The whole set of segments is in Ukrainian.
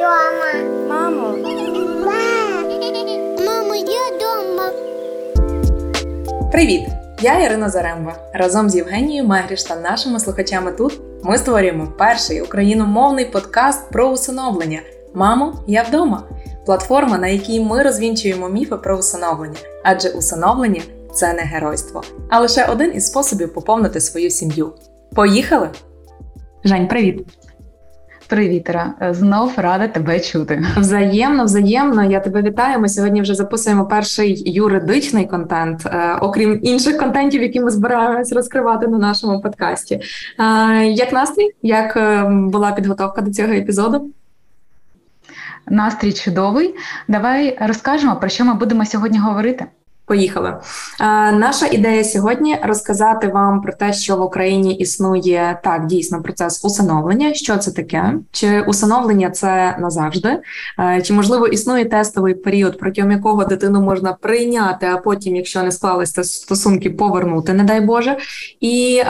дома. Мамо. Мамо, я дома. Привіт! Я Ірина Заремба. Разом з Євгенією Мегріш та нашими слухачами тут ми створюємо перший україномовний подкаст про усиновлення. Мамо, я вдома. Платформа, на якій ми розвінчуємо міфи про усиновлення, адже усиновлення це не геройство, а лише один із способів поповнити свою сім'ю. Поїхали! Жень, привіт! Привіт, Іра. знов рада тебе чути. Взаємно, взаємно. Я тебе вітаю. Ми сьогодні вже записуємо перший юридичний контент, е, окрім інших контентів, які ми збираємось розкривати на нашому подкасті. Е, як настрій? Як е, була підготовка до цього епізоду? Настрій чудовий. Давай розкажемо про що ми будемо сьогодні говорити. Поїхали. Наша ідея сьогодні розказати вам про те, що в Україні існує так дійсно процес усиновлення. Що це таке? Чи усиновлення це назавжди? Чи можливо існує тестовий період, протягом якого дитину можна прийняти, а потім, якщо не склалися стосунки, повернути, не дай Боже. І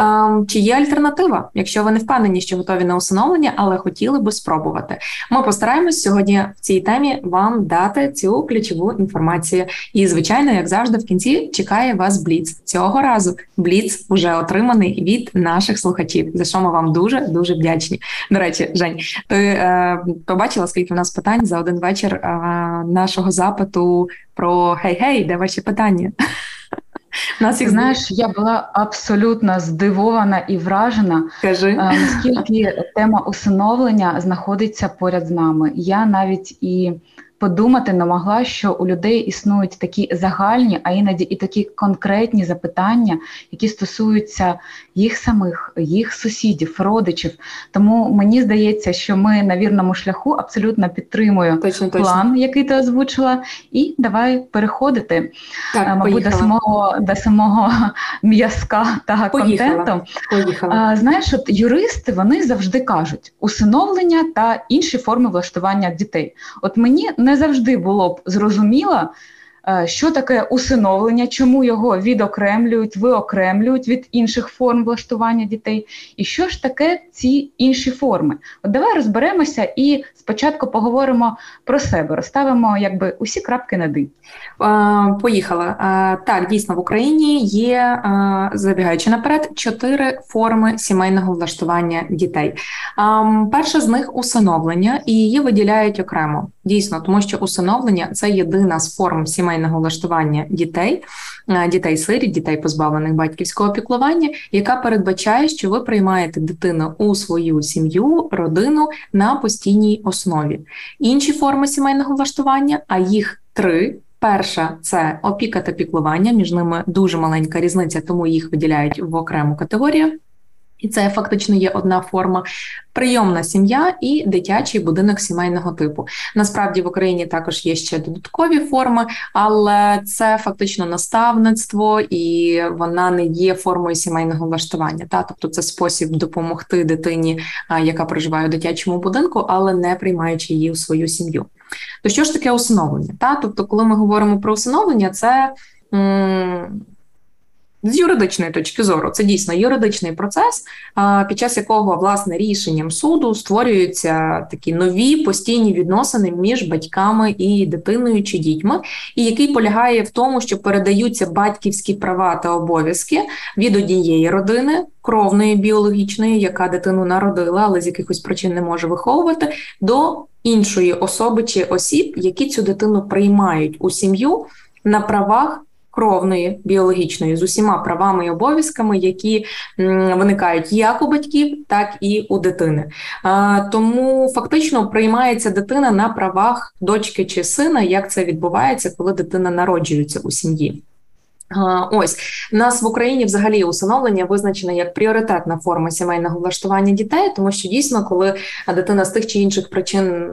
чи є альтернатива, якщо ви не впевнені, що готові на усиновлення, але хотіли би спробувати? Ми постараємось сьогодні в цій темі вам дати цю ключову інформацію. І звичайно, як завжди завжди в кінці чекає вас Бліц. Цього разу Бліц вже отриманий від наших слухачів, за що ми вам дуже дуже вдячні. До речі, Жень, ти е, побачила, скільки в нас питань за один вечір е, нашого запиту про гей-гей, де ваші питання? Нас їх знаєш, я була абсолютно здивована і вражена, Кажи. Е, наскільки тема усиновлення знаходиться поряд з нами. Я навіть і подумати не могла, що у людей існують такі загальні, а іноді і такі конкретні запитання, які стосуються їх самих, їх сусідів, родичів. Тому мені здається, що ми на вірному шляху абсолютно підтримую точно, план, точно. який ти озвучила, і давай переходити, так, е, мабуть, до самого до самого м'язка та поїхала. контенту. Поїхала. А, Знаєш, от юристи вони завжди кажуть усиновлення та інші форми влаштування дітей. От мені не не завжди було б зрозуміло, Е, що таке усиновлення, чому його відокремлюють, виокремлюють від інших форм влаштування дітей, і що ж таке ці інші форми? От давай розберемося і спочатку поговоримо про себе, розставимо якби усі крапки над «і». Поїхала так. Дійсно, в Україні є забігаючи наперед чотири форми сімейного влаштування дітей. Перша з них усиновлення, і її виділяють окремо. Дійсно, тому що усиновлення це єдина з форм сімейного влаштування дітей, е, дітей сиріт, дітей позбавлених батьківського піклування, яка передбачає, що ви приймаєте дитину у свою сім'ю, родину на постійній основі. Інші форми сімейного влаштування, а їх три. Перша це опіка та піклування, між ними дуже маленька різниця, тому їх виділяють в окрему категорію. І це фактично є одна форма прийомна сім'я і дитячий будинок сімейного типу. Насправді в Україні також є ще додаткові форми, але це фактично наставництво, і вона не є формою сімейного влаштування. Та тобто це спосіб допомогти дитині, яка проживає у дитячому будинку, але не приймаючи її у свою сім'ю. То що ж таке усиновлення? Та тобто, коли ми говоримо про усиновлення, це з юридичної точки зору, це дійсно юридичний процес, під час якого власне рішенням суду створюються такі нові постійні відносини між батьками і дитиною чи дітьми, і який полягає в тому, що передаються батьківські права та обов'язки від однієї родини, кровної біологічної, яка дитину народила, але з якихось причин не може виховувати, до іншої особи чи осіб, які цю дитину приймають у сім'ю на правах кровної біологічної з усіма правами і обов'язками, які виникають як у батьків, так і у дитини. Тому фактично приймається дитина на правах дочки чи сина, як це відбувається, коли дитина народжується у сім'ї. Ось нас в Україні взагалі усиновлення визначене як пріоритетна форма сімейного влаштування дітей, тому що дійсно, коли дитина з тих чи інших причин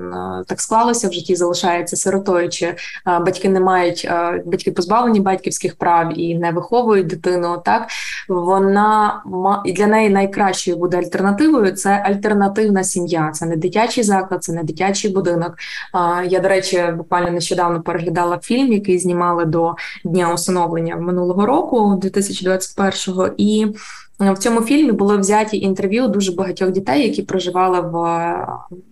так склалася в житті, залишається сиротою, чи батьки не мають батьки позбавлені батьківських прав і не виховують дитину. Так вона і для неї найкращою буде альтернативою. Це альтернативна сім'я. Це не дитячий заклад, це не дитячий будинок. Я до речі, буквально нещодавно переглядала фільм, який знімали до дня усиновлення минулого року, 2021-го, і в цьому фільмі були взяті інтерв'ю дуже багатьох дітей, які проживали в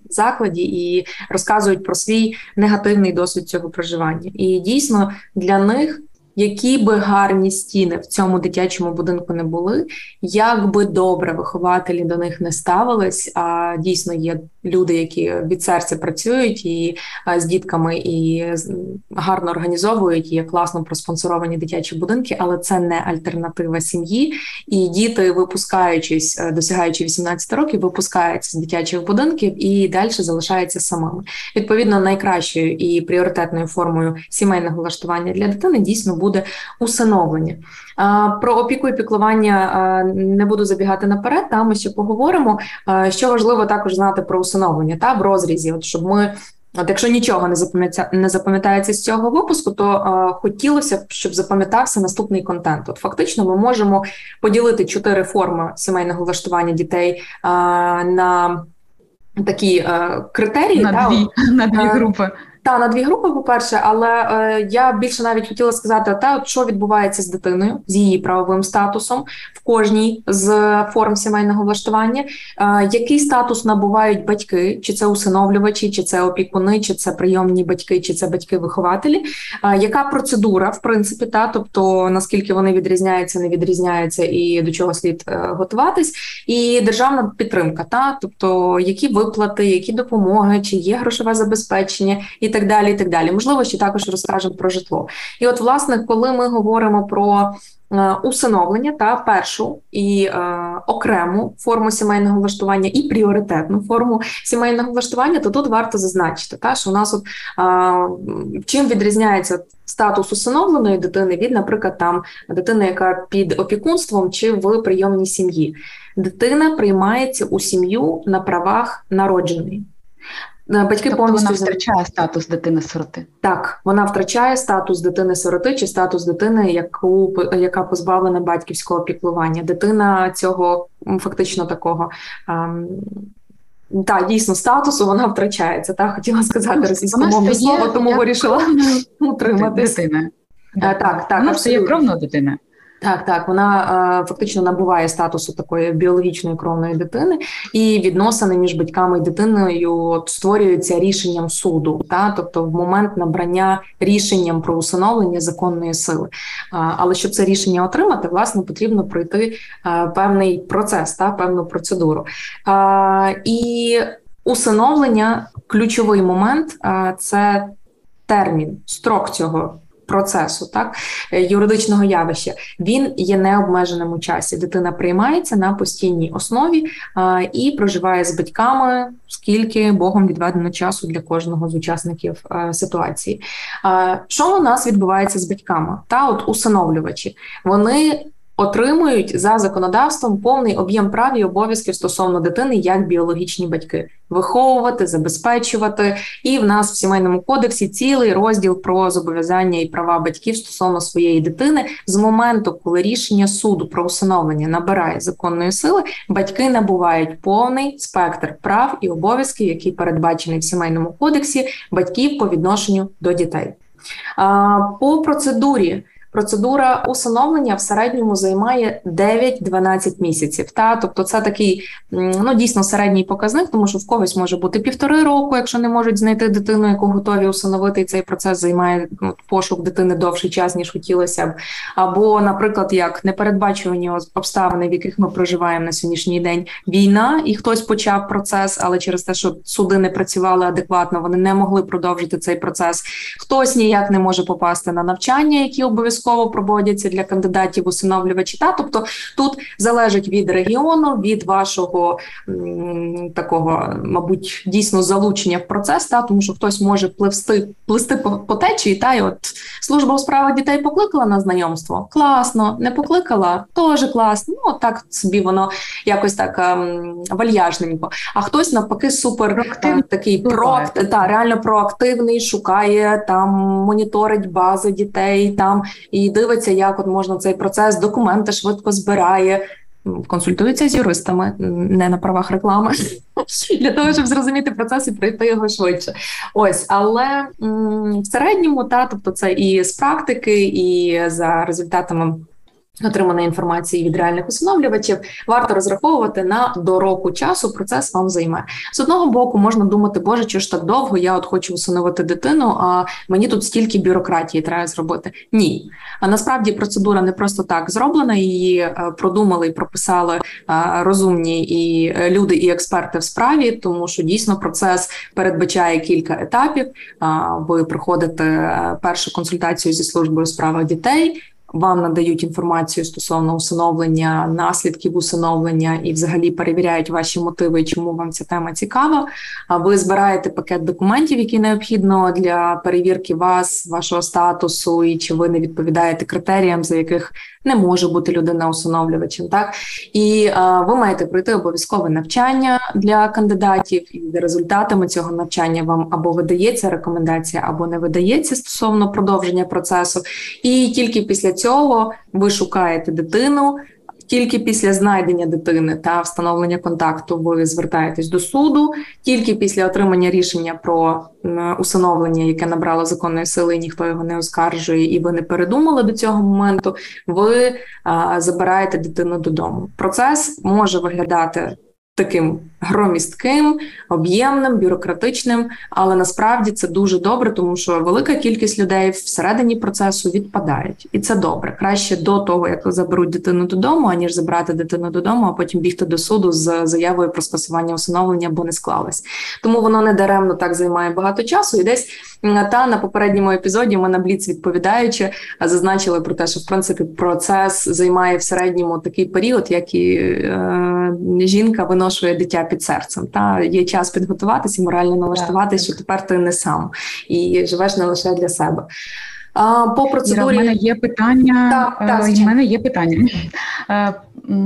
закладі і розказують про свій негативний досвід цього проживання. І дійсно для них які би гарні стіни в цьому дитячому будинку не були, як би добре вихователі до них не ставились, а дійсно є люди, які від серця працюють і з дітками і гарно організовують і класно проспонсоровані дитячі будинки, але це не альтернатива сім'ї. І діти, випускаючись, е, досягаючи 18 років, випускаються з дитячих будинків і далі залишаються самими. Відповідно, найкращою і пріоритетною формою сімейного влаштування для дитини дійсно буде усиновлення. Про опіку і піклування не буду забігати наперед. Там ми ще поговоримо. Що важливо також знати про усиновлення та в розрізі, от щоб ми. От якщо нічого не запам'ятається не запам'ятається з цього випуску, то е, хотілося б, щоб запам'ятався наступний контент. От фактично, ми можемо поділити чотири форми сімейного влаштування дітей е, на такі е, критерії на та, дві, на дві групи. Та на дві групи, по-перше, але е, я більше навіть хотіла сказати, от що відбувається з дитиною, з її правовим статусом в кожній з форм сімейного влаштування, е, який статус набувають батьки, чи це усиновлювачі, чи це опікуни, чи це прийомні батьки, чи це батьки-вихователі. Е, яка процедура, в принципі, та тобто наскільки вони відрізняються, не відрізняються, і до чого слід е, готуватись, і державна підтримка, та тобто які виплати, які допомоги, чи є грошове забезпечення і так далі. і так далі. Можливо, ще також розкажемо про житло. І от, власне, коли ми говоримо про е, усиновлення та першу і е, окрему форму сімейного влаштування і пріоритетну форму сімейного влаштування, то тут варто зазначити, та що у нас от е, чим відрізняється статус усиновленої дитини від, наприклад, там дитини, яка під опікунством чи в прийомній сім'ї. Дитина приймається у сім'ю на правах народженої. Е, батьки тобто повністю вона втрачає статус дитини-сироти. Так, вона втрачає статус дитини-сироти чи статус дитини, яку яка позбавлена батьківського піклування. Дитина цього фактично такого. Ем, так, дійсно, статусу вона втрачається. Так, хотіла сказати російськомовне слово, тому вирішила утриматися. Дитина. Е, так, так, вона стає кровною дитиною. Так, так, вона е, фактично набуває статусу такої біологічної кровної дитини, і відносини між батьками і дитиною от, створюються рішенням суду, та тобто в момент набрання рішенням про усиновлення законної сили. А, але щоб це рішення отримати, власне, потрібно пройти а, певний процес, та певну процедуру. І усиновлення ключовий момент це термін, строк цього процесу, так е, юридичного явища, він є необмеженим у часі. Дитина приймається на постійній основі і проживає з батьками, скільки Богом відведено часу для кожного з учасників а, ситуації. Що у нас відбувається з батьками? Та от усиновлювачі вони отримують за законодавством повний об'єм прав і обов'язків стосовно дитини як біологічні батьки виховувати, забезпечувати. І в нас в сімейному кодексі цілий розділ про зобов'язання і права батьків стосовно своєї дитини з моменту, коли рішення суду про усиновлення набирає законної сили, батьки набувають повний спектр прав і обов'язків, які передбачені в сімейному кодексі батьків по відношенню до дітей. По процедурі процедура усиновлення в середньому займає 9-12 місяців. Та тобто, це такий ну дійсно середній показник, тому що в когось може бути півтори року, якщо не можуть знайти дитину, яку готові усиновити, і цей процес займає ну, пошук дитини довший час ніж хотілося б. Або, наприклад, як непередбачувані обставини, в яких ми проживаємо на сьогоднішній день війна, і хтось почав процес, але через те, що суди не працювали адекватно, вони не могли продовжити цей процес. Хтось ніяк не може попасти на навчання, які обов'язково обов'язково проводяться для кандидатів усиновлювачі. Та тобто тут залежить від регіону, від вашого м, такого, мабуть, дійсно залучення в процес, та тому що хтось може пливсти плисти по, по течії, та й от служба у справах дітей покликала на знайомство. Класно, не покликала, теж класно. Ну так собі воно якось так ем, вальяжненько. А хтось навпаки супер е, такий про та реально проактивний, шукає там, моніторить бази дітей там і дивиться, як от можна цей процес, документи швидко збирає. Консультується з юристами не на правах реклами для того, щоб зрозуміти процес і пройти його швидше. Ось, але м, в середньому, та тобто, це і з практики, і за результатами отриманої інформації від реальних усиновлювачів, варто розраховувати на до року часу. Процес вам займе з одного боку. Можна думати, боже, чи ж так довго я от хочу усиновити дитину, а мені тут стільки бюрократії треба зробити. Ні, а насправді процедура не просто так зроблена. Її е, продумали і прописали е, розумні і е, люди, і експерти в справі, тому що дійсно процес передбачає кілька етапів. Ви проходите першу консультацію зі службою у справах дітей вам надають інформацію стосовно усиновлення, наслідків усиновлення і, взагалі, перевіряють ваші мотиви, чому вам ця тема цікава. А ви збираєте пакет документів, які необхідно для перевірки вас, вашого статусу, і чи ви не відповідаєте критеріям, за яких не може бути людина усиновлювачем. Так і а, ви маєте пройти обов'язкове навчання для кандидатів, і за результатами цього навчання вам або видається рекомендація, або не видається стосовно продовження процесу. І тільки після цього ви шукаєте дитину. Тільки після знайдення дитини та встановлення контакту ви звертаєтесь до суду. Тільки після отримання рішення про усиновлення, яке набрало законної сили, і ніхто його не оскаржує, і ви не передумали до цього моменту. Ви а, забираєте дитину додому. Процес може виглядати таким громістким, об'ємним, бюрократичним, але насправді це дуже добре, тому що велика кількість людей всередині процесу відпадають, і це добре. Краще до того, як заберуть дитину додому, аніж забрати дитину додому, а потім бігти до суду з заявою про скасування усиновлення, бо не склалось. Тому воно не даремно так займає багато часу. І десь та на попередньому епізоді ми на Бліц відповідаючи зазначили про те, що в принципі процес займає в середньому такий період, як і е, жінка виношує дитя під серцем. Та є час підготуватися, морально налаштуватися, що тепер ти не сам і живеш не лише для себе. А, По процедурі Іра, в мене є питання. Так, так, в мене є питання. Е,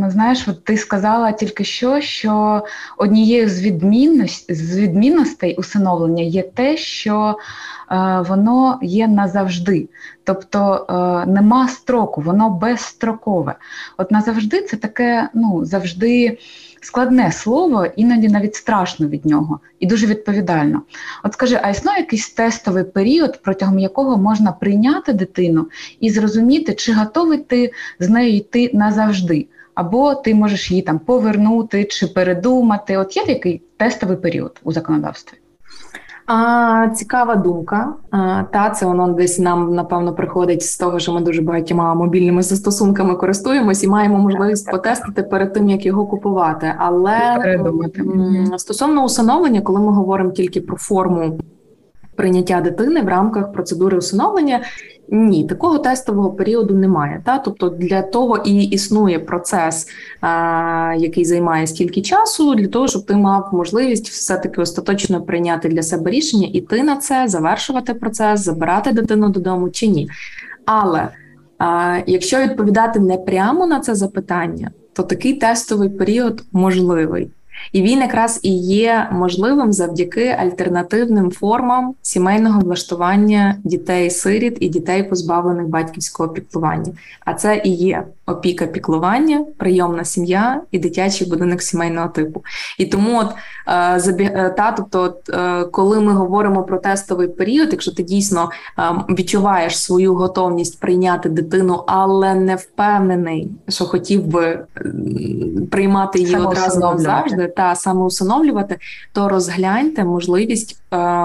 знаєш, от ти сказала тільки що, що однією з відмінностей з відмінностей усиновлення є те, що е, воно є назавжди, тобто е, нема строку, воно безстрокове. От назавжди це таке, ну завжди складне слово, іноді навіть страшно від нього і дуже відповідально. От скажи, а існує якийсь тестовий період, протягом якого можна прийняти дитину і зрозуміти, чи готовий ти з нею йти назавжди, або ти можеш її там повернути чи передумати? От є такий тестовий період у законодавстві? А, Цікава думка. А, Та це воно десь нам напевно приходить з того, що ми дуже багатьма мобільними застосунками користуємось і маємо можливість потестити перед тим, як його купувати. Але стосовно усиновлення, коли ми говоримо тільки про форму прийняття дитини в рамках процедури усиновлення, ні, такого тестового періоду немає. Та тобто для того і існує процес, який займає стільки часу, для того, щоб ти мав можливість все таки остаточно прийняти для себе рішення, іти на це, завершувати процес, забирати дитину додому чи ні. Але якщо відповідати не прямо на це запитання, то такий тестовий період можливий. І він якраз і є можливим завдяки альтернативним формам сімейного влаштування дітей-сиріт і дітей, позбавлених батьківського піклування. А це і є опіка піклування, прийомна сім'я і дитячий будинок сімейного типу. І тому, от е, е, та, тобто, от, е, коли ми говоримо про тестовий період, якщо ти дійсно відчуваєш свою готовність прийняти дитину, але не впевнений, що хотів би приймати її одразу назавжди, та самоусиновлювати, то розгляньте можливість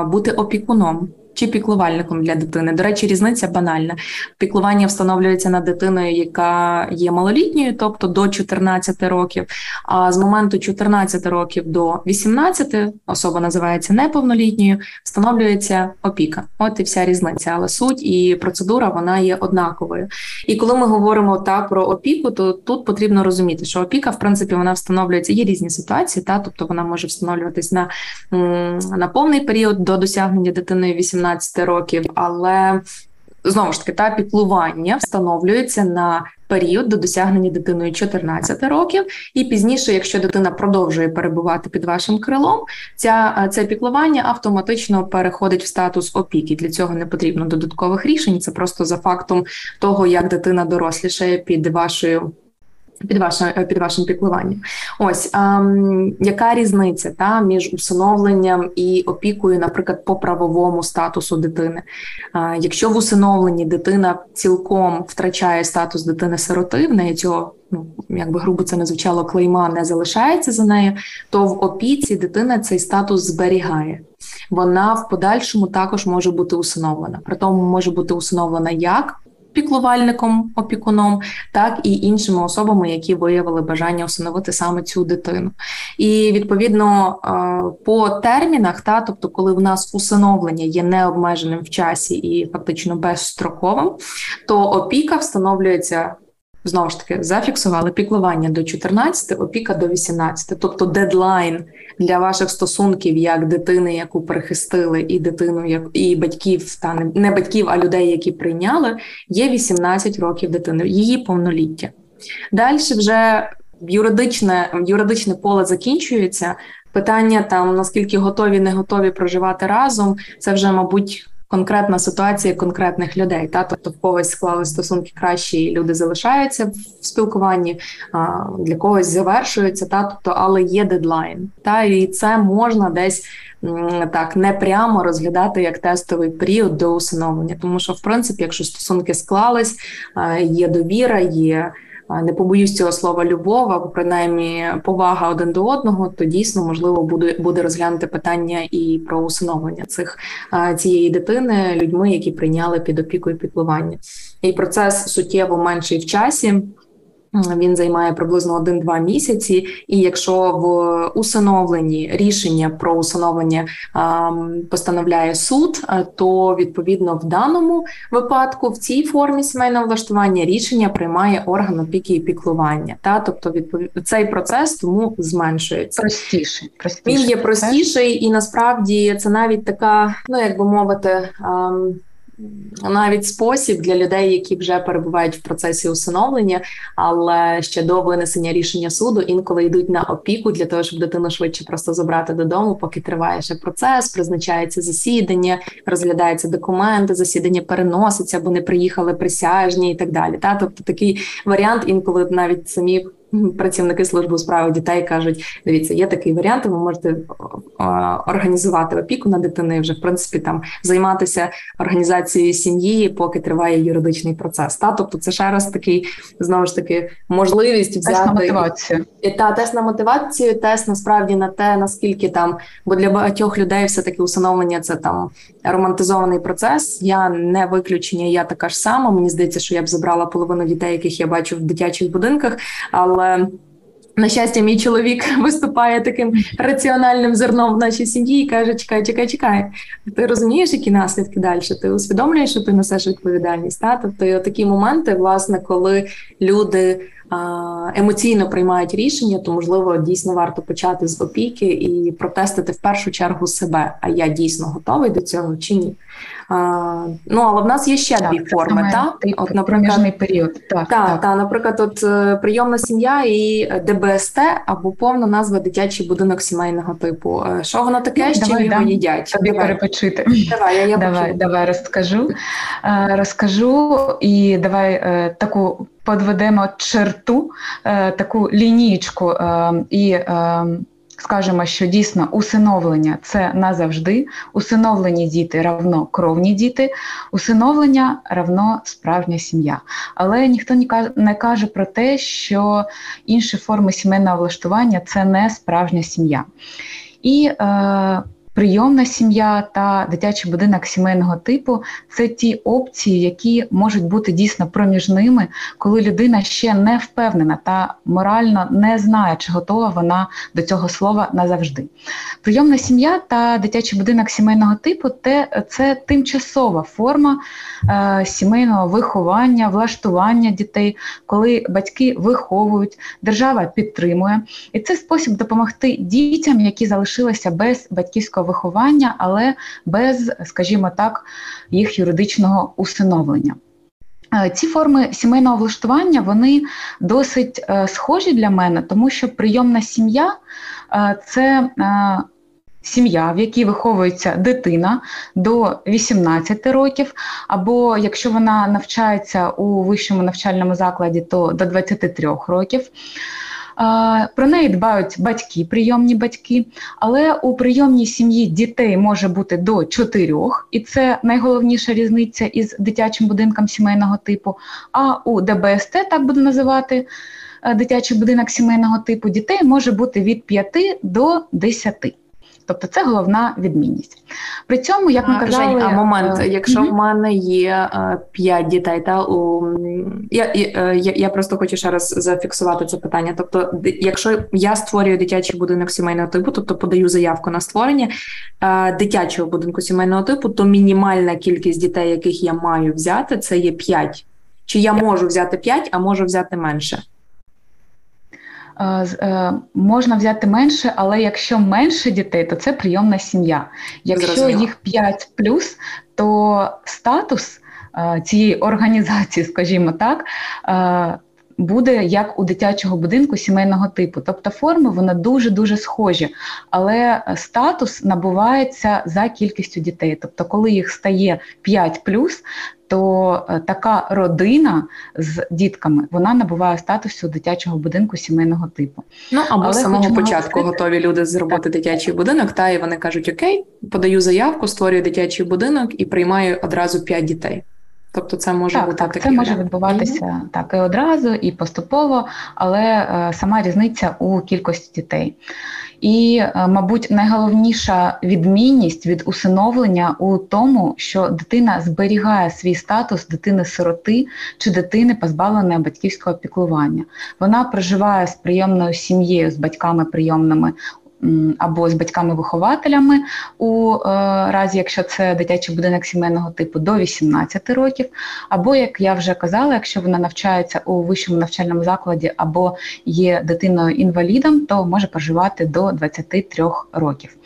бути опікуном чи піклувальником для дитини. До речі, різниця банальна. Піклування встановлюється над дитиною, яка є малолітньою, тобто до 14 років. А з моменту 14 років до 18 особа називається неповнолітньою, встановлюється опіка. От і вся різниця. Але суть і процедура вона є однаковою. І коли ми говоримо та про опіку, то тут потрібно розуміти, що опіка, в принципі, вона встановлюється. Є різні ситуації, та тобто вона може встановлюватись на, на повний період до досягнення дитиною 18 18 років, але знову ж таки та піклування встановлюється на період до досягнення дитиною 14 років, і пізніше, якщо дитина продовжує перебувати під вашим крилом, ця це піклування автоматично переходить в статус опіки. Для цього не потрібно додаткових рішень. Це просто за фактом того, як дитина дорослішає під вашою під вашим під вашим піклуванням. Ось а, яка різниця та між усиновленням і опікою, наприклад, по правовому статусу дитини? А, Якщо в усиновленні дитина цілком втрачає статус дитини-сироти, в неї цього ну якби грубо це не звучало, клейма не залишається за нею, то в опіці дитина цей статус зберігає. Вона в подальшому також може бути усиновлена. При тому може бути усиновлена як піклувальником, опікуном, так і іншими особами, які виявили бажання усиновити саме цю дитину. І відповідно по термінах, та тобто, коли в нас усиновлення є необмеженим в часі і фактично безстроковим, то опіка встановлюється знову ж таки зафіксували піклування до 14, опіка до 18. Тобто дедлайн для ваших стосунків як дитини, яку перехистили, і дитину, як і батьків, та не батьків, а людей, які прийняли, є 18 років дитини, її повноліття. Далі вже юридичне юридичне поле закінчується. Питання там наскільки готові, не готові проживати разом, це вже, мабуть, конкретна ситуація конкретних людей. Та тобто в когось склали стосунки кращі, і люди залишаються в спілкуванні, а для когось завершуються, та тобто, але є дедлайн. Та і це можна десь. Так, не прямо розглядати як тестовий період до усиновлення, тому що в принципі, якщо стосунки склались, є довіра, є не побоюсь цього слова любов, або принаймні повага один до одного, то дійсно можливо буде буде розглянути питання і про усиновлення цих цієї дитини людьми, які прийняли під опікою піклування. І процес суттєво менший в часі. Він займає приблизно 1-2 місяці, і якщо в усиновленні рішення про усиновлення постановляє суд, то відповідно в даному випадку в цій формі сімейного влаштування рішення приймає орган опіки і піклування. Та тобто відповід... цей процес тому зменшується. Простіший, простіший. Він є простіший, і насправді це навіть така, ну як би мовити навіть спосіб для людей, які вже перебувають в процесі усиновлення, але ще до винесення рішення суду інколи йдуть на опіку для того, щоб дитину швидше просто забрати додому, поки триває ще процес, призначається засідання, розглядаються документи, засідання переноситься, бо не приїхали присяжні і так далі. Та тобто такий варіант інколи навіть самі працівники служби у справах дітей кажуть: дивіться, є такий варіант, ви можете організувати опіку на дитиною, вже в принципі там займатися організацією сім'ї, поки триває юридичний процес. Та тобто, це ще раз такий знову ж таки можливість взяти тест на мотивацію. Та тест на мотивацію, тест насправді на те, наскільки там, бо для багатьох людей все таки усиновлення це там романтизований процес. Я не виключення, я така ж сама. Мені здається, що я б забрала половину дітей, яких я бачу в дитячих будинках, але але на щастя, мій чоловік виступає таким раціональним зерном в нашій сім'ї і каже: Чекай, чекай, чекай. Ти розумієш, які наслідки далі? Ти усвідомлюєш, що ти несеш відповідальність? Та? Тобто такі моменти, власне, коли люди емоційно приймають рішення, то можливо дійсно варто почати з опіки і протестити в першу чергу себе. А я дійсно готовий до цього чи ні? А, Ну але в нас є ще так, дві форми. Та? От, наприклад, період. Так, та, так. Та, наприклад, от е, прийомна сім'я і ДБСТ або повна назва дитячий будинок сімейного типу. Е, що воно таке? Ну, чим його їдять? Тобі давай. перепочити. Давай, я, я давай, давай розкажу. Е, розкажу і давай таку подведемо черту, таку лінійку і скажемо, що дійсно усиновлення це назавжди, усиновлені діти равно кровні діти, усиновлення равно справжня сім'я. Але ніхто не каже про те, що інші форми сімейного влаштування це не справжня сім'я. І е, Прийомна сім'я та дитячий будинок сімейного типу це ті опції, які можуть бути дійсно проміжними, коли людина ще не впевнена та морально не знає, чи готова вона до цього слова назавжди. Прийомна сім'я та дитячий будинок сімейного типу це тимчасова форма е, сімейного виховання, влаштування дітей, коли батьки виховують, держава підтримує. І це спосіб допомогти дітям, які залишилися без батьківського виховання, але без, скажімо так, їх юридичного усиновлення. Е, ці форми сімейного влаштування вони досить е, схожі для мене, тому що прийомна сім'я е, це Сім'я, в якій виховується дитина до 18 років, або якщо вона навчається у вищому навчальному закладі, то до 23 років. Про неї дбають батьки, прийомні батьки, але у прийомній сім'ї дітей може бути до чотирьох, і це найголовніша різниця із дитячим будинком сімейного типу. А у ДБСТ, так буду називати е, дитячий будинок сімейного типу, дітей може бути від п'яти до 10. Тобто це головна відмінність. При цьому, як ми казали, Жень, а момент, е, якщо угу. в мене є е, п'ять дітей, та у я, я, я просто хочу ще раз зафіксувати це питання. Тобто, якщо я створюю дитячий будинок сімейного типу, тобто подаю заявку на створення е, дитячого будинку сімейного типу, то мінімальна кількість дітей, яких я маю взяти, це є п'ять. Чи я можу взяти п'ять, а можу взяти менше? Е, е, можна взяти менше, але якщо менше дітей, то це прийомна сім'я. Якщо Зрозуміло. їх 5 плюс, то статус е, цієї організації, скажімо так, буде як у дитячого будинку сімейного типу. Тобто форми вони дуже-дуже схожі, але статус набувається за кількістю дітей. Тобто, коли їх стає 5 то така родина з дітками вона набуває статусу дитячого будинку сімейного типу. Ну або Але з самого початку говорити- готові люди зробити дитячий будинок, та і вони кажуть: Окей, подаю заявку, створюю дитячий будинок і приймаю одразу п'ять дітей. Тобто, це може Так, бути так, це може відбуватися так і одразу, і поступово, але е, сама різниця у кількості дітей. І, е, мабуть, найголовніша відмінність від усиновлення у тому, що дитина зберігає свій статус дитини-сироти чи дитини, позбавленої батьківського піклування. Вона проживає з прийомною сім'єю, з батьками прийомними або з батьками-вихователями у е, разі, якщо це дитячий будинок сімейного типу до 18 років, або, як я вже казала, якщо вона навчається у вищому навчальному закладі або є дитиною-інвалідом, то може проживати до 23 років.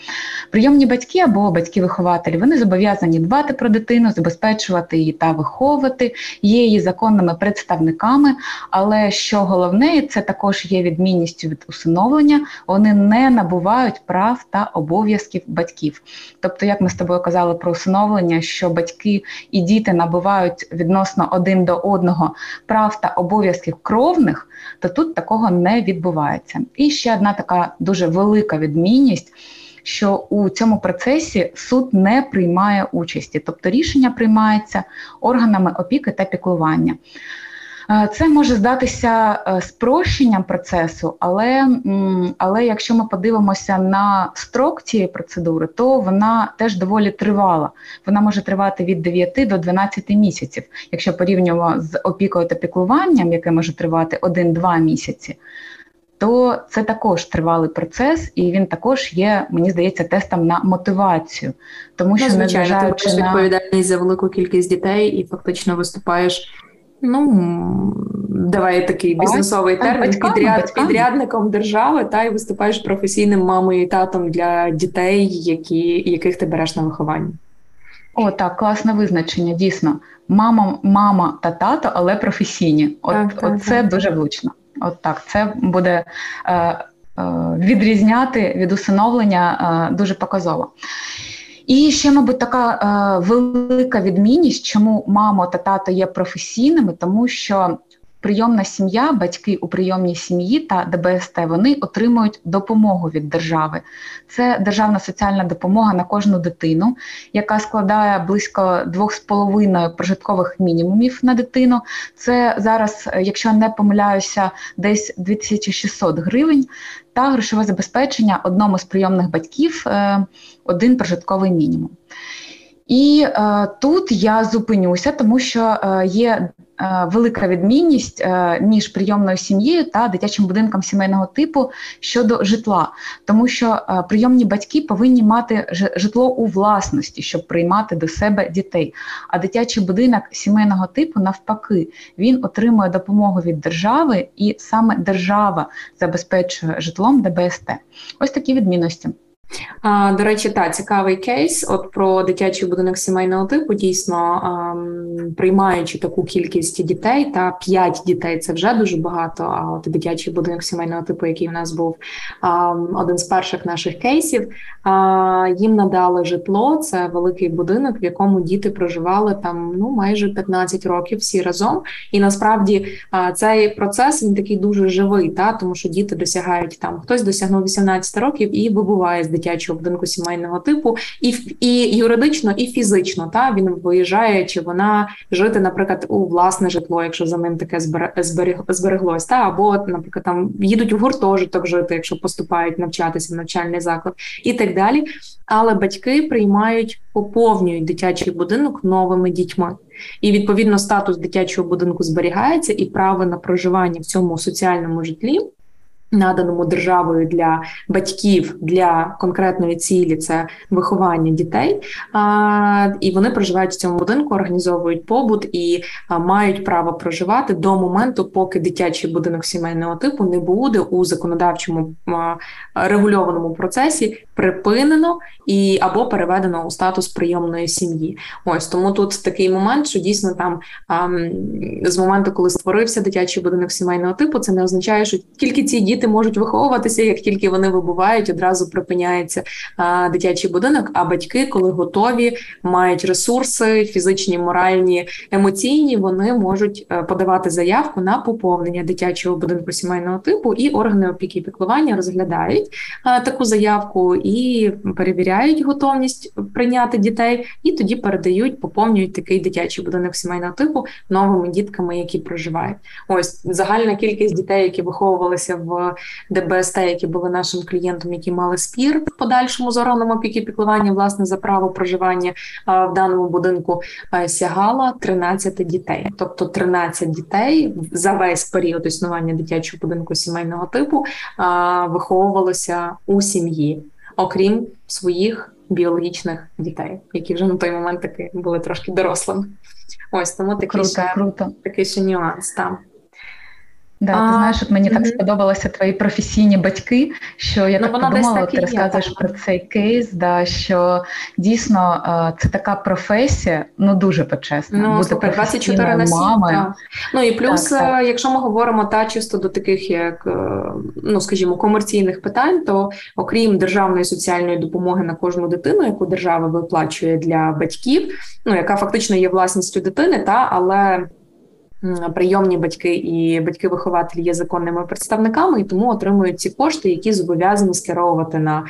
Прийомні батьки або батьки-вихователі вони зобов'язані дбати про дитину, забезпечувати її та виховувати, є її законними представниками. Але що головне, це також є відмінністю від усиновлення, вони не набувають прав та обов'язків батьків. Тобто, як ми з тобою казали про усиновлення, що батьки і діти набувають відносно один до одного прав та обов'язків кровних, то тут такого не відбувається. І ще одна така дуже велика відмінність. Що у цьому процесі суд не приймає участі, тобто рішення приймається органами опіки та піклування. Е, Це може здатися е, спрощенням процесу, але, але якщо ми подивимося на строк цієї процедури, то вона теж доволі тривала. Вона може тривати від 9 до 12 місяців, якщо порівнюємо з опікою та піклуванням, яке може тривати 1-2 місяці. То це також тривалий процес, і він також є, мені здається, тестом на мотивацію, тому що Ну, звичайно, ти береш на відповідальність за велику кількість дітей і фактично виступаєш. Ну, давай такий бізнесовий так, термін батьками, підряд, батьками. підрядником держави, та й виступаєш професійним мамою і татом для дітей, які, яких ти береш на виховання. О, так, класне визначення, дійсно. Мама, мама та тато, але професійні. От, Так, так, це так. дуже влучно. От так, це буде е, е, відрізняти від усиновлення е, дуже показово. І ще, мабуть, така е, велика відмінність, чому мама та тато є професійними, тому що прийомна сім'я, батьки у прийомній сім'ї та ДБСТ вони отримують допомогу від держави. Це державна соціальна допомога на кожну дитину, яка складає близько 2,5 прожиткових мінімумів на дитину. Це зараз, е, якщо не помиляюся, десь 2600 гривень. Та грошове забезпечення одному з прийомних батьків е, один прожитковий мінімум. І е, тут я зупинюся, тому що е, є е, велика відмінність е, між прийомною сім'єю та дитячим будинком сімейного типу щодо житла, тому що е, прийомні батьки повинні мати житло у власності, щоб приймати до себе дітей. А дитячий будинок сімейного типу, навпаки, він отримує допомогу від держави, і саме держава забезпечує житлом ДБСТ. Ось такі відмінності. А, До речі, та цікавий кейс. От про дитячий будинок сімейного типу дійсно приймаючи таку кількість дітей, та 5 дітей це вже дуже багато. А от дитячий будинок сімейного типу, який в нас був один з перших наших кейсів, їм надали житло. Це великий будинок, в якому діти проживали там ну майже 15 років всі разом. І насправді цей процес він такий дуже живий, та тому що діти досягають там хтось досягнув 18 років і вибуває з дитячого будинку сімейного типу, і і юридично, і фізично. Та він виїжджає чи вона жити, наприклад, у власне житло, якщо за ним таке зберег, збереглось, та або, наприклад, там їдуть в гуртожиток жити, якщо поступають навчатися в навчальний заклад, і так далі. Але батьки приймають, поповнюють дитячий будинок новими дітьми. І відповідно статус дитячого будинку зберігається, і право на проживання в цьому соціальному житлі наданому державою для батьків для конкретної цілі це виховання дітей, а, і вони проживають в цьому будинку, організовують побут і мають право проживати до моменту, поки дитячий будинок сімейного типу не буде у законодавчому регульованому процесі припинено і або переведено у статус прийомної сім'ї. Ось тому тут такий момент, що дійсно там а, з моменту, коли створився дитячий будинок сімейного типу, це не означає, що тільки ці діти можуть виховуватися, як тільки вони вибувають, одразу припиняється а, дитячий будинок. А батьки, коли готові, мають ресурси, фізичні, моральні, емоційні, вони можуть е, подавати заявку на поповнення дитячого будинку сімейного типу, і органи опіки і піклування розглядають а, таку заявку і перевіряють готовність прийняти дітей, і тоді передають, поповнюють такий дитячий будинок сімейного типу новими дітками, які проживають. Ось загальна кількість дітей, які виховувалися в ДБСТ, які були нашим клієнтом, які мали спір в подальшому з органом опіки піклування власне за право проживання в даному будинку, сягала 13 дітей, тобто 13 дітей за весь період існування дитячого будинку сімейного типу виховувалося у сім'ї, окрім своїх біологічних дітей, які вже на той момент таки були трошки дорослими. Ось тому такий круто, ще, круто. такий ще нюанс там. Да, а, ти знаєш, от мені так сподобалися твої професійні батьки, що я ну, так подумала, ти розказуєш про цей кейс, да, що дійсно це така професія, ну дуже почесна. Ну, бути слухай, 24 на 7, мамою. Ну і плюс, так, так. якщо ми говоримо та чисто до таких, як е, ну скажімо, комерційних питань, то окрім державної соціальної допомоги на кожну дитину, яку держава виплачує для батьків, ну яка фактично є власністю дитини, та але прийомні батьки і батьки-вихователі є законними представниками, і тому отримують ці кошти, які зобов'язані скеровувати на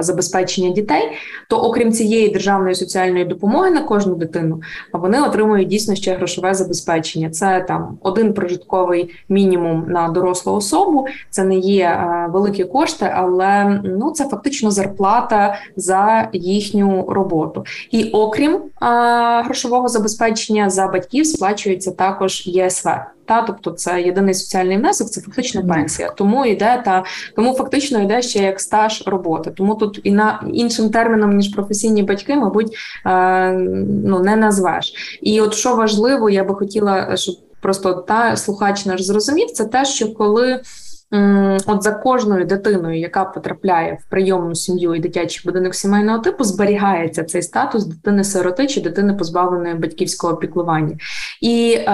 забезпечення дітей. То, окрім цієї державної соціальної допомоги на кожну дитину, вони отримують дійсно ще грошове забезпечення. Це там один прожитковий мінімум на дорослу особу. Це не є великі кошти, але ну це фактично зарплата за їхню роботу. І окрім грошового забезпечення за батьків сплачується також. ЄСВ. Та, тобто це єдиний соціальний внесок, це фактично пенсія. Тому йде та тому фактично йде ще як стаж роботи. Тому тут і на іншим терміном ніж професійні батьки, мабуть, е, ну не назвеш. І от що важливо, я би хотіла, щоб просто та слухач наш зрозумів, це те, що коли. От за кожною дитиною, яка потрапляє в прийомну сім'ю і дитячий будинок сімейного типу, зберігається цей статус дитини-сироти чи дитини позбавленої батьківського піклування. І е,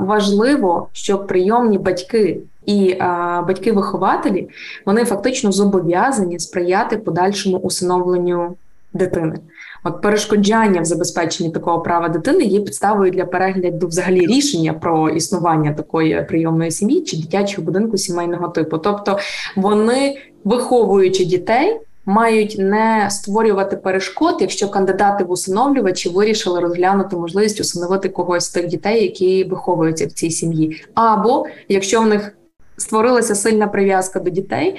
важливо, щоб прийомні батьки і е, батьки-вихователі вони фактично зобов'язані сприяти подальшому усиновленню дитини. От перешкоджання в забезпеченні такого права дитини є підставою для перегляду взагалі рішення про існування такої прийомної сім'ї чи дитячого будинку сімейного типу. Тобто вони, виховуючи дітей, мають не створювати перешкод, якщо кандидати в усиновлювачі вирішили розглянути можливість усиновити когось з тих дітей, які виховуються в цій сім'ї, або якщо в них створилася сильна прив'язка до дітей.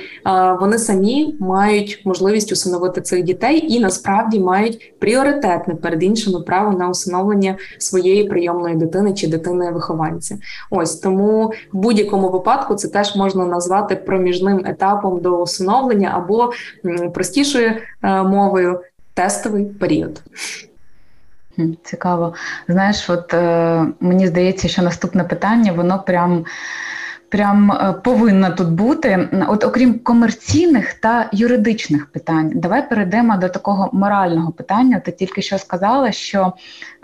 Вони самі мають можливість усиновити цих дітей і насправді мають пріоритетне перед іншими право на усиновлення своєї прийомної дитини чи дитини вихованця. Ось тому в будь-якому випадку це теж можна назвати проміжним етапом до усиновлення або простішою е, мовою тестовий період. Цікаво. Знаєш, от е, мені здається, що наступне питання воно прям прям е, повинна тут бути. От окрім комерційних та юридичних питань, давай перейдемо до такого морального питання. Ти тільки що сказала, що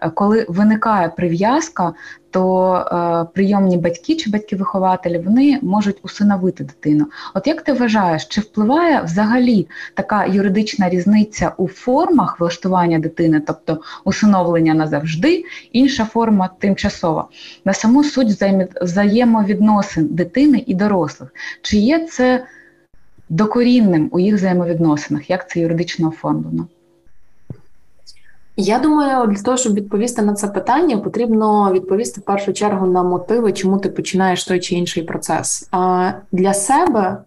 коли виникає прив'язка, то е, прийомні батьки чи батьки-вихователі вони можуть усиновити дитину. От як ти вважаєш, чи впливає взагалі така юридична різниця у формах влаштування дитини, тобто усиновлення назавжди, інша форма тимчасова, на саму суть взаємовідносин дитини і дорослих? Чи є це докорінним у їх взаємовідносинах? Як це юридично оформлено? Я думаю, для того, щоб відповісти на це питання, потрібно відповісти в першу чергу на мотиви, чому ти починаєш той чи інший процес. А для себе,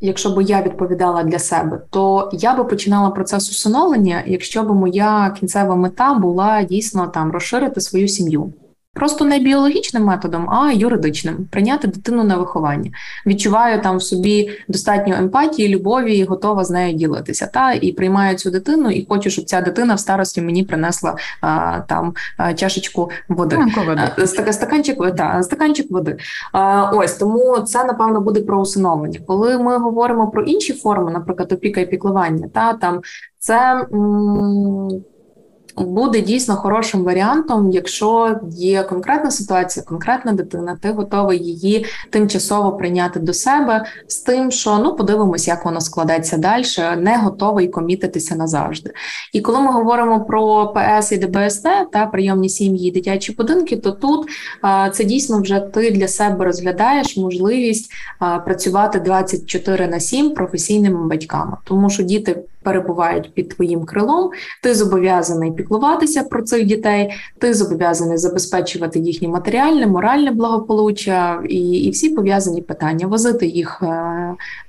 якщо б я відповідала для себе, то я би починала процес усиновлення, якщо б моя кінцева мета була дійсно там розширити свою сім'ю. Просто не біологічним методом, а юридичним прийняти дитину на виховання. Відчуваю там в собі достатньо емпатії, любові, і готова з нею ділитися. Та і приймаю цю дитину, і хочу, щоб ця дитина в старості мені принесла а, там а, чашечку води. води. стаканчик, та, стаканчик води. А, Ось тому це напевно буде про усиновлення. Коли ми говоримо про інші форми, наприклад, опіка і піклування, та там це. М- буде дійсно хорошим варіантом, якщо є конкретна ситуація, конкретна дитина, ти готовий її тимчасово прийняти до себе з тим, що ну подивимось, як воно складеться далі, не готовий комітитися назавжди. І коли ми говоримо про ПС і ДБСТ та прийомні сім'ї і дитячі будинки, то тут це дійсно вже ти для себе розглядаєш можливість працювати 24 на 7 професійними батьками, тому що діти перебувають під твоїм крилом, ти зобов'язаний піклуватися про цих дітей, ти зобов'язаний забезпечувати їхнє матеріальне, моральне благополуччя і і всі пов'язані питання: возити їх е,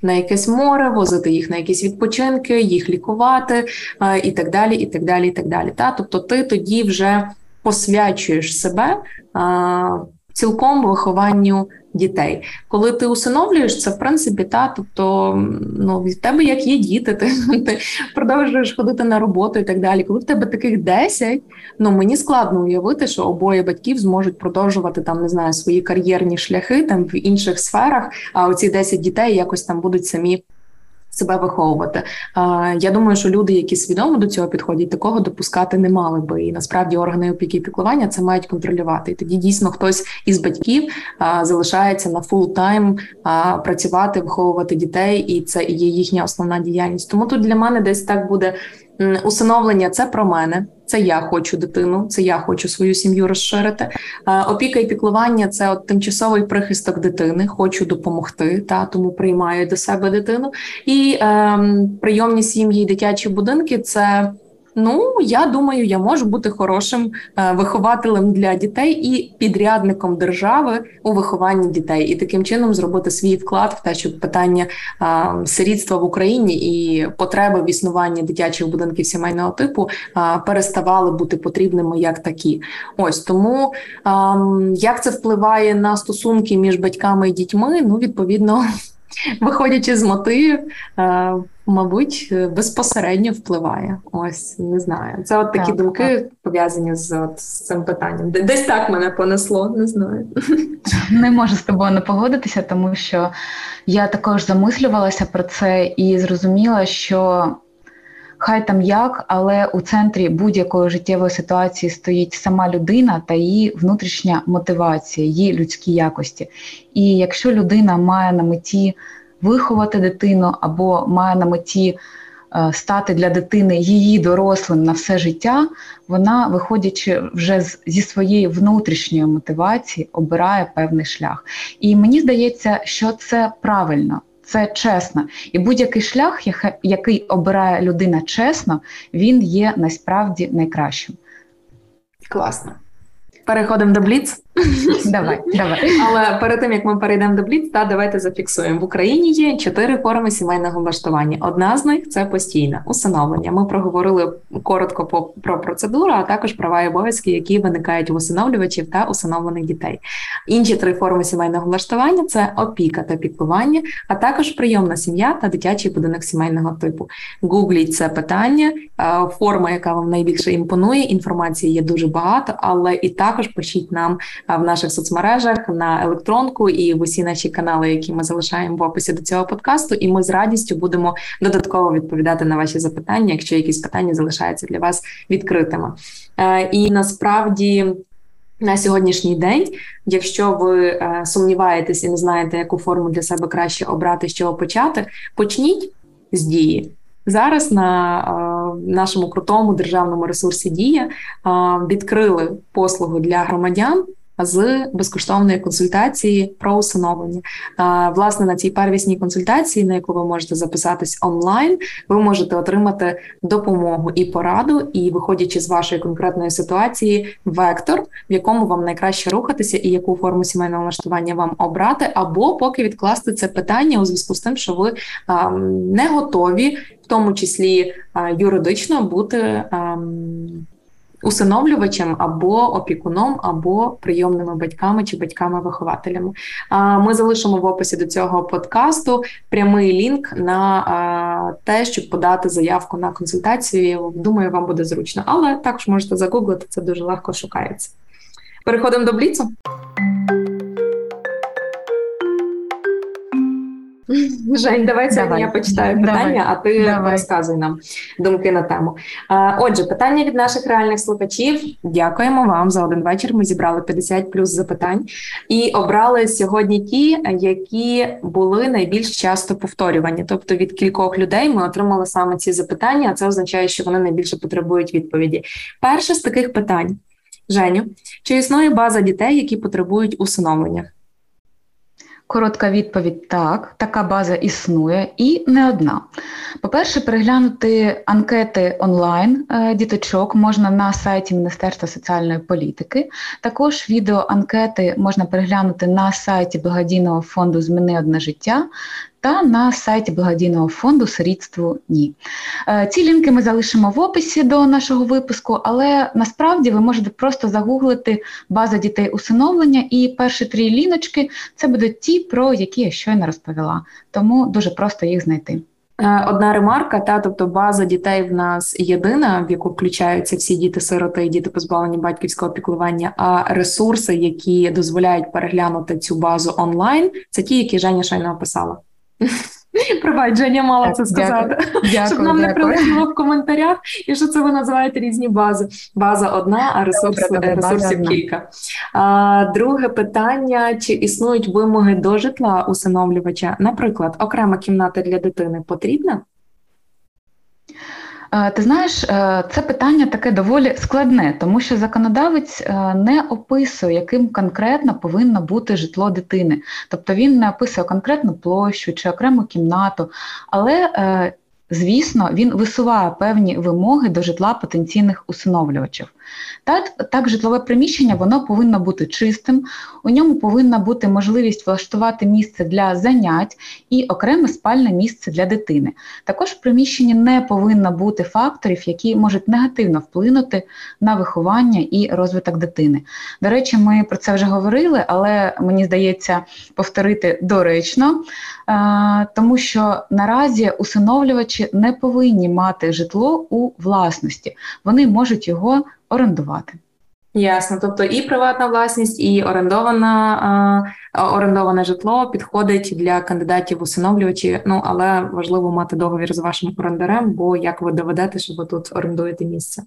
на якесь море, возити їх на якісь відпочинки, їх лікувати е, і так далі. і так далі, і так далі. Та тобто, ти тоді вже посвячуєш себе. Е, цілком вихованню дітей. Коли ти усиновлюєш це, в принципі, та тобто ну від тебе як є діти, ти, ти продовжуєш ходити на роботу і так далі. Коли в тебе таких 10, ну мені складно уявити, що обоє батьків зможуть продовжувати там, не знаю, свої кар'єрні шляхи там в інших сферах. А оці 10 дітей якось там будуть самі себе виховувати. Я думаю, що люди, які свідомо до цього підходять, такого допускати не мали би. І насправді органи опіки і піклування це мають контролювати. І тоді дійсно хтось із батьків залишається на full time працювати, виховувати дітей, і це є їхня основна діяльність. Тому тут для мене десь так буде усиновлення. Це про мене. Це я хочу дитину, це я хочу свою сім'ю розширити. Опіка і піклування це от тимчасовий прихисток дитини, хочу допомогти, та тому приймаю до себе дитину. І е, прийомні сім'ї, дитячі будинки це. Ну, я думаю, я можу бути хорошим е, вихователем для дітей і підрядником держави у вихованні дітей, і таким чином зробити свій вклад в те, щоб питання е, сирітства в Україні і потреби в існуванні дитячих будинків сімейного типу е, переставали бути потрібними як такі. Ось тому як це впливає на стосунки між батьками і дітьми? Ну, відповідно. Виходячи з мотивів, е, мабуть, безпосередньо впливає. Ось не знаю. Це от такі так, думки так. пов'язані з от, з цим питанням. Десь так мене понесло, не знаю. Не можу з тобою не погодитися, тому що я також замислювалася про це і зрозуміла, що. Хай там як, але у центрі будь-якої життєвої ситуації стоїть сама людина та її внутрішня мотивація, її людські якості. І якщо людина має на меті виховати дитину або має на меті е, стати для дитини її дорослим на все життя, вона, виходячи вже зі своєї внутрішньої мотивації, обирає певний шлях. І мені здається, що це правильно це чесно. І будь-який шлях, який обирає людина чесно, він є насправді найкращим. Класно. Переходимо до Бліц. Давай, давай. Але перед тим як ми перейдемо до Бліц, та давайте зафіксуємо в Україні. Є чотири форми сімейного влаштування. Одна з них це постійне усиновлення. Ми проговорили коротко по про процедуру, а також права і обов'язки, які виникають у усиновлювачів та усиновлених дітей. Інші три форми сімейного влаштування це опіка та піклування, а також прийомна сім'я та дитячий будинок сімейного типу. Гугліть це питання, форма, яка вам найбільше імпонує. Інформації є дуже багато, але і також пишіть нам в наших соцмережах на електронку і в усі наші канали, які ми залишаємо в описі до цього подкасту. І ми з радістю будемо додатково відповідати на ваші запитання, якщо якісь питання залишаються для вас відкритими. Е, і насправді. На сьогоднішній день, якщо ви е, сумніваєтесь і не знаєте, яку форму для себе краще обрати, з чого почати, почніть з дії. Зараз на е, нашому крутому державному ресурсі Дія е, відкрили послугу для громадян з безкоштовної консультації про усиновлення. Власне, на цій первісній консультації, на яку ви можете записатись онлайн, ви можете отримати допомогу і пораду, і виходячи з вашої конкретної ситуації, вектор, в якому вам найкраще рухатися, і яку форму сімейного влаштування вам обрати, або поки відкласти це питання у зв'язку з тим, що ви не готові, в тому числі юридично бути усиновлювачем або опікуном, або прийомними батьками чи батьками-вихователями. Ми залишимо в описі до цього подкасту прямий лінк на те, щоб подати заявку на консультацію. Думаю, вам буде зручно, але також можете загуглити це дуже легко шукається. Переходимо до бліцу. Жень, давай сьогодні я почитаю питання, давай. а ти давай. розказуй нам думки на тему. Отже, питання від наших реальних слухачів. Дякуємо вам за один вечір. Ми зібрали 50 плюс запитань і обрали сьогодні ті, які були найбільш часто повторювані. Тобто від кількох людей ми отримали саме ці запитання, а це означає, що вони найбільше потребують відповіді. Перше з таких питань, Женю, чи існує база дітей, які потребують усиновлення? Коротка відповідь так, така база існує і не одна. По-перше, переглянути анкети онлайн е, діточок можна на сайті Міністерства соціальної політики. Також відеоанкети можна переглянути на сайті благодійного фонду Зміни одне життя та на сайті благодійного фонду Сирітству Ні. Е, ці лінки ми залишимо в описі до нашого випуску, але насправді ви можете просто загуглити база дітей усиновлення, і перші три ліночки це будуть ті, про які я щойно розповіла. Тому дуже просто їх знайти. Е, одна ремарка, та тобто база дітей в нас єдина, в яку включаються всі діти-сироти і діти позбавлені батьківського піклування. А ресурси, які дозволяють переглянути цю базу онлайн, це ті, які Женя щойно описала. Пробач, Женя мала це сказати, дякую, щоб нам дякую. не прилетіло в коментарях, і що це ви називаєте різні бази. База одна, а ресурс, добре, ресурсів база кілька. А, Друге питання: чи існують вимоги до житла усиновлювача? Наприклад, окрема кімната для дитини потрібна? Е, ти знаєш, е, це питання таке доволі складне, тому що законодавець е, не описує, яким конкретно повинно бути житло дитини. Тобто він не описує конкретну площу чи окрему кімнату, але Звісно, він висуває певні вимоги до житла потенційних усиновлювачів. Так, так, житлове приміщення воно повинно бути чистим, у ньому повинна бути можливість влаштувати місце для занять і окреме спальне місце для дитини. Також в приміщенні не повинно бути факторів, які можуть негативно вплинути на виховання і розвиток дитини. До речі, ми про це вже говорили, але мені здається повторити доречно, тому що наразі усиновлювачі не повинні мати житло у власності, вони можуть його орендувати. Ясно, тобто і приватна власність, і орендована орендоване житло підходить для кандидатів усиновлювачі. Ну але важливо мати договір з вашим орендарем, бо як ви доведете, що ви тут орендуєте місце.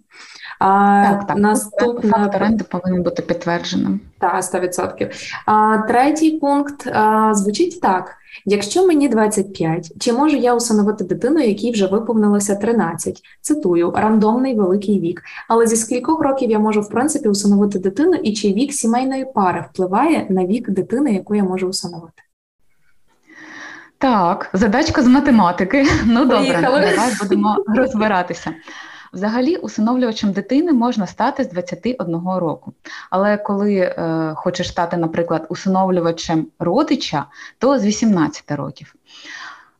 А, Так, так. Наступна... Факт оренди повинен бути підтвердженим. Так, 100%. А, Третій пункт а, звучить так: Якщо мені 25, чи можу я усиновити дитину, якій вже виповнилося 13? Цитую, рандомний великий вік. Але зі скількох років я можу в принципі усиновити дитину, і чи вік сімейної пари впливає на вік дитини, яку я можу усиновити? Так, задачка з математики. Ну добре, давай будемо розбиратися. Взагалі, усиновлювачем дитини можна стати з 21 року. Але коли е, хочеш стати, наприклад, усиновлювачем родича, то з 18 років.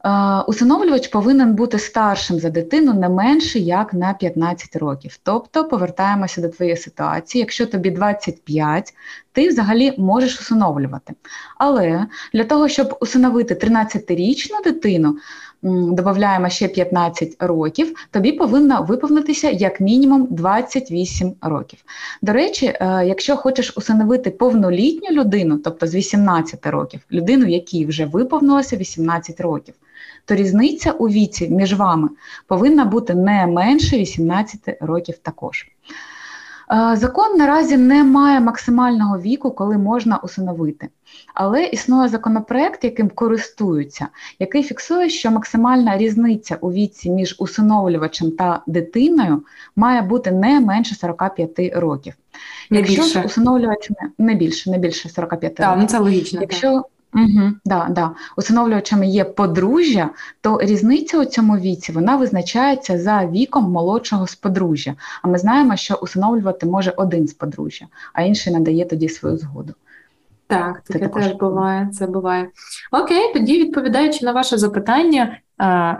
Е, усиновлювач повинен бути старшим за дитину не менше як на 15 років. Тобто повертаємося до твоєї ситуації. Якщо тобі 25, ти взагалі можеш усиновлювати. Але для того, щоб усиновити 13-річну дитину, додаємо ще 15 років, тобі повинна виповнитися як мінімум 28 років. До речі, е, якщо хочеш усиновити повнолітню людину, тобто з 18 років, людину, якій вже виповнилося 18 років, то різниця у віці між вами повинна бути не менше 18 років також. Е, закон наразі не має максимального віку, коли можна усиновити, але існує законопроект, яким користуються, який фіксує, що максимальна різниця у віці між усиновлювачем та дитиною має бути не менше 45 років. Не Якщо більше. ж усиновлювач не, більше, не більше 45 Так, років. ну це логічно. так. Угу, да, да. усиновлювачами є подружжя, то різниця у цьому віці вона визначається за віком молодшого з подружжя. А ми знаємо, що усиновлювати може один з подружжя, а інший надає тоді свою згоду. Так, Це таке також теж буває, це буває. Окей, тоді відповідаючи на ваше запитання,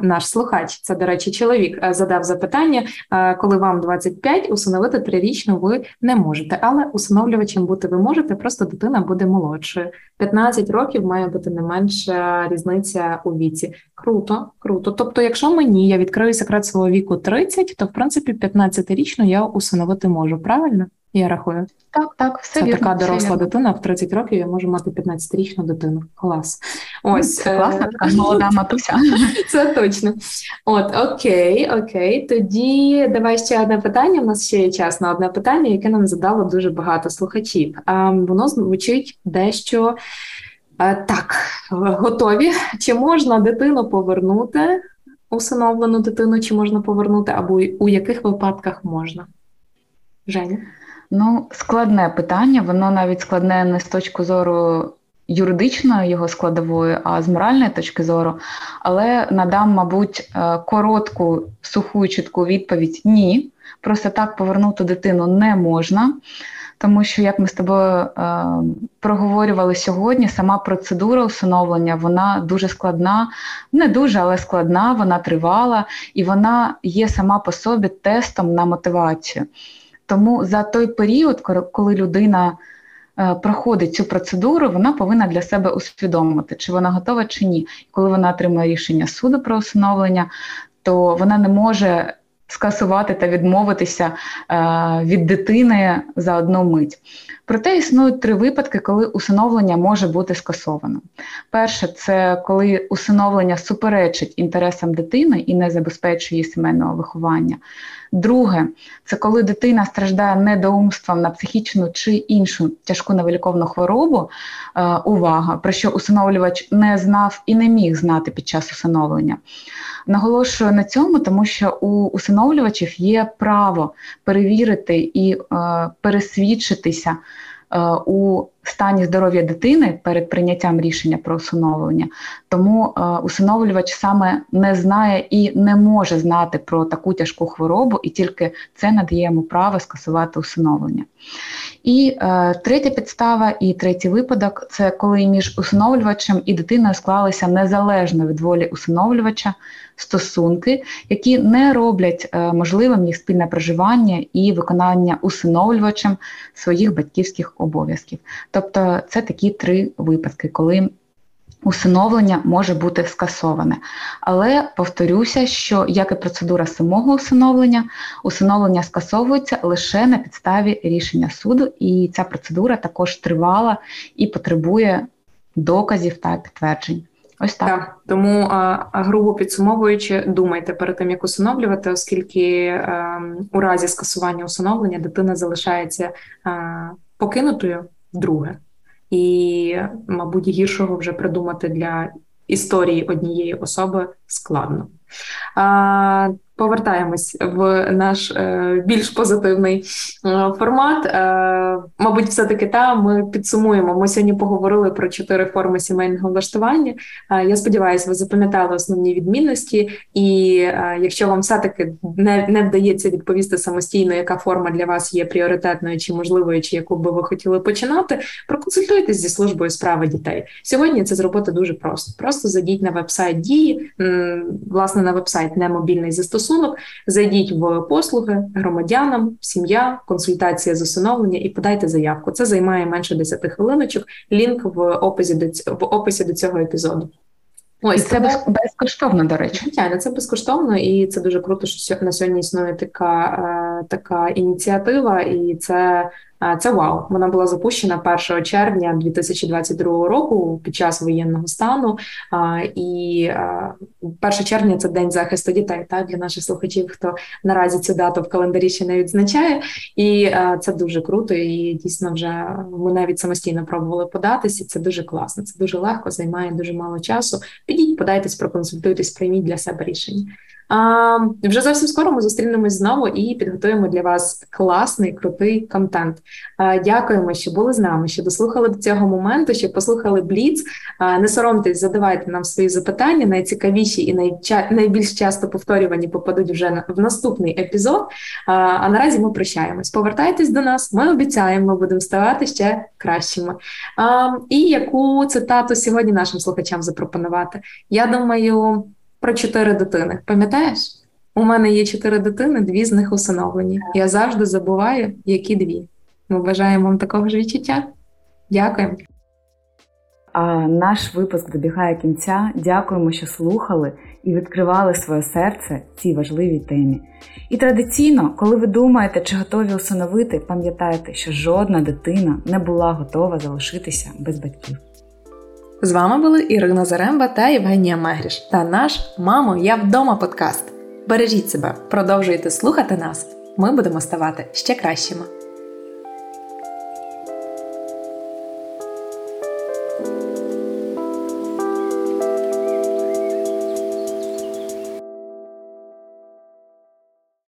наш слухач, це, до речі, чоловік, е, задав запитання, е, коли вам 25, усиновити трирічну ви не можете, але усиновлювачем бути ви можете, просто дитина буде молодшою. 15 років має бути не менша різниця у віці. Круто, круто. Тобто, якщо мені я відкрию секрет свого віку 30, то в принципі 15-річну я усиновити можу, правильно? Я рахую. Так, так, все Це вірно. така все доросла вірно. дитина, в 30 років я можу мати 15-річну дитину. Клас. Ось Це е, класна така молода матуся. Це точно. От, окей, окей. Тоді давай ще одне питання. У нас ще є час на одне питання, яке нам задало дуже багато слухачів. Воно звучить дещо е, так, готові. Чи можна дитину повернути, усиновлену дитину, чи можна повернути, або у яких випадках можна? Женя? Ну, складне питання, воно навіть складне не з точки зору юридичної його складової, а з моральної точки зору. Але надам, мабуть, е, коротку, суху чітку відповідь ні. Просто так повернути дитину не можна. Тому що, як ми з тобою е, проговорювали сьогодні, сама процедура усиновлення вона дуже складна, не дуже, але складна, вона тривала, і вона є сама по собі тестом на мотивацію. Тому за той період, коли людина е, проходить цю процедуру, вона повинна для себе усвідомити, чи вона готова чи ні. Коли вона отримує рішення суду про усиновлення, то вона не може скасувати та відмовитися е, від дитини за одну мить. Проте існують три випадки, коли усиновлення може бути скасовано. Перше, це коли усиновлення суперечить інтересам дитини і не забезпечує її сімейного виховання. Друге, це коли дитина страждає недоумством на психічну чи іншу тяжку невиліковну хворобу. Е, увага, про що усиновлювач не знав і не міг знати під час усиновлення. Наголошую на цьому, тому що у усиновлювачів є право перевірити і е, пересвідчитися у стані здоров'я дитини перед прийняттям рішення про усиновлення. Тому е, усиновлювач саме не знає і не може знати про таку тяжку хворобу, і тільки це надає йому право скасувати усиновлення. І е, третя підстава і третій випадок це коли між усиновлювачем і дитиною склалися незалежно від волі усиновлювача стосунки, які не роблять е, можливим їх спільне проживання і виконання усиновлювачем своїх батьківських обов'язків. Тобто це такі три випадки, коли усиновлення може бути скасоване. Але повторюся, що як і процедура самого усиновлення, усиновлення скасовується лише на підставі рішення суду, і ця процедура також тривала і потребує доказів та підтверджень. Ось так. Так, тому грубо підсумовуючи, думайте перед тим, як усиновлювати, оскільки ем, у разі скасування усиновлення дитина залишається а, покинутою вдруге, і, мабуть, гіршого вже придумати для історії однієї особи складно. А, повертаємось в наш е, більш позитивний е, формат. Е, мабуть, все-таки та ми підсумуємо. Ми сьогодні поговорили про чотири форми сімейного влаштування. Е, я сподіваюся, ви запам'ятали основні відмінності, і е, якщо вам все-таки не, не вдається відповісти самостійно, яка форма для вас є пріоритетною чи можливою, чи яку би ви хотіли починати, проконсультуйтесь зі службою справи дітей. Сьогодні це зробити дуже просто. Просто зайдіть на веб-сайт дії, власне, на веб-сайт не мобільний застосунок. Зайдіть в послуги громадянам, сім'я, консультація з усиновлення і подайте заявку. Це займає менше 10 хвилиночок. Лінк в описі до ць- в описі до цього епізоду. Ось І це без, безкоштовно, до речі. Звичайно, це безкоштовно, і це дуже круто, що на сьогодні існує така е, така ініціатива, і це це вау. Вона була запущена 1 червня 2022 року під час воєнного стану. І 1 червня це день захисту дітей. Так, для наших слухачів, хто наразі цю дату в календарі ще не відзначає, і це дуже круто. І дійсно, вже ми навіть самостійно пробували податися. Це дуже класно. Це дуже легко, займає дуже мало часу. Підіть, подайтесь, проконсультуйтесь, прийміть для себе рішення. Вже зовсім скоро ми зустрінемось знову і підготуємо для вас класний, крутий контент. Дякуємо, що були з нами, що дослухали до цього моменту, що послухали Бліц. Не соромтесь, задавайте нам свої запитання. Найцікавіші і найбільш часто повторювані попадуть вже в наступний епізод. А, наразі ми прощаємось. Повертайтесь до нас, ми обіцяємо, будемо ставати ще кращими. І яку цитату сьогодні нашим слухачам запропонувати? Я думаю про чотири дитини. Пам'ятаєш? У мене є чотири дитини, дві з них усиновлені. Я завжди забуваю, які дві. Ми бажаємо вам такого ж відчуття. Дякуємо. А наш випуск добігає кінця. Дякуємо, що слухали і відкривали своє серце цій важливій темі. І традиційно, коли ви думаєте, чи готові усиновити, пам'ятайте, що жодна дитина не була готова залишитися без батьків. З вами були Ірина Заремба та Євгенія Мегріш та наш Мамо, я вдома подкаст. Бережіть себе, продовжуйте слухати нас. Ми будемо ставати ще кращими.